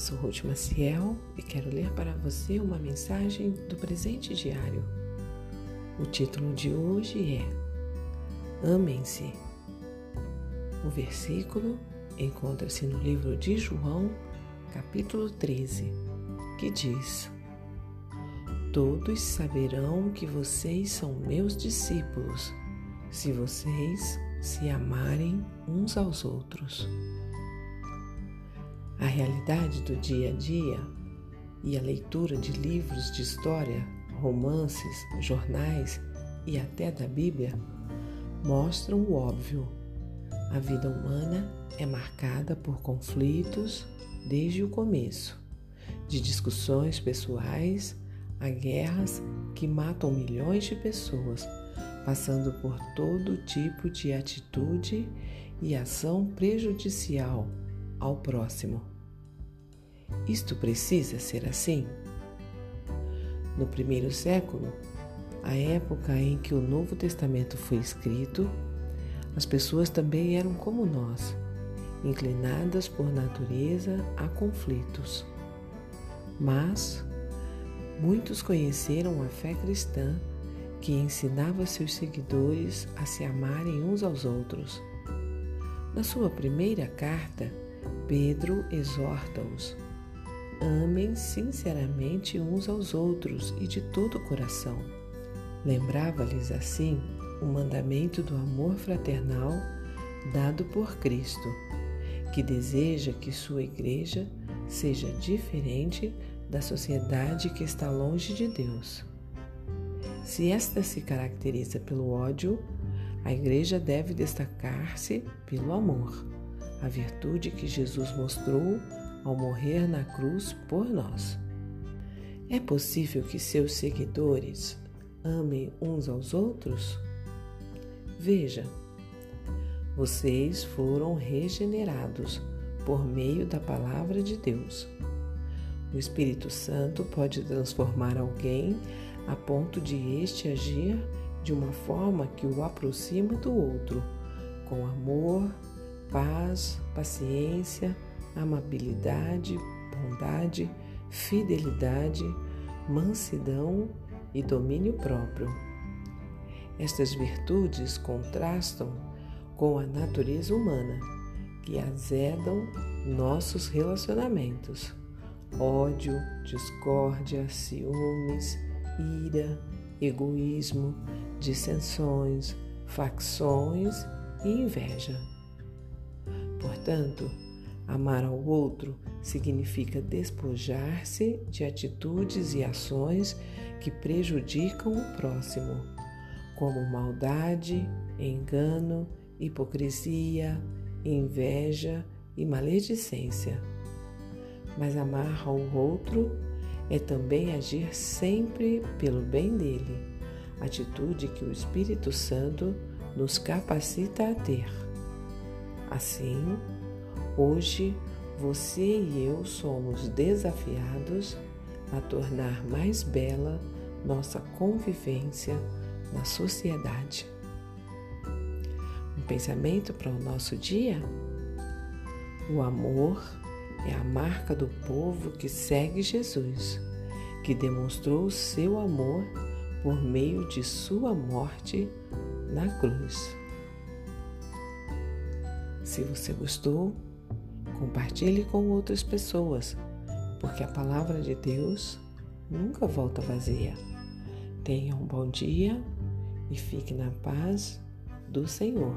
Eu sou Ruth Maciel e quero ler para você uma mensagem do presente diário. O título de hoje é Amem-se. O versículo encontra-se no livro de João, capítulo 13, que diz: Todos saberão que vocês são meus discípulos se vocês se amarem uns aos outros. A realidade do dia a dia e a leitura de livros de história, romances, jornais e até da Bíblia mostram o óbvio. A vida humana é marcada por conflitos desde o começo, de discussões pessoais a guerras que matam milhões de pessoas passando por todo tipo de atitude e ação prejudicial ao próximo. Isto precisa ser assim? No primeiro século, a época em que o Novo Testamento foi escrito, as pessoas também eram como nós, inclinadas por natureza a conflitos. Mas muitos conheceram a fé cristã que ensinava seus seguidores a se amarem uns aos outros. Na sua primeira carta, Pedro exorta-os: amem sinceramente uns aos outros e de todo o coração. Lembrava-lhes assim o mandamento do amor fraternal dado por Cristo, que deseja que sua igreja seja diferente da sociedade que está longe de Deus. Se esta se caracteriza pelo ódio, a igreja deve destacar-se pelo amor, a virtude que Jesus mostrou ao morrer na cruz por nós. É possível que seus seguidores amem uns aos outros? Veja, vocês foram regenerados por meio da palavra de Deus. O Espírito Santo pode transformar alguém a ponto de este agir de uma forma que o aproxima do outro, com amor, paz, paciência, amabilidade, bondade, fidelidade, mansidão e domínio próprio. Estas virtudes contrastam com a natureza humana, que azedam nossos relacionamentos. Ódio, discórdia, ciúmes, ira, egoísmo, dissensões, facções e inveja. Portanto, amar ao outro significa despojar-se de atitudes e ações que prejudicam o próximo, como maldade, engano, hipocrisia, inveja e maledicência. Mas amar ao outro é também agir sempre pelo bem dele, atitude que o Espírito Santo nos capacita a ter. Assim, hoje você e eu somos desafiados a tornar mais bela nossa convivência na sociedade. Um pensamento para o nosso dia? O amor é a marca do povo que segue Jesus, que demonstrou seu amor por meio de sua morte na cruz. Se você gostou, compartilhe com outras pessoas, porque a palavra de Deus nunca volta vazia. Tenha um bom dia e fique na paz do Senhor.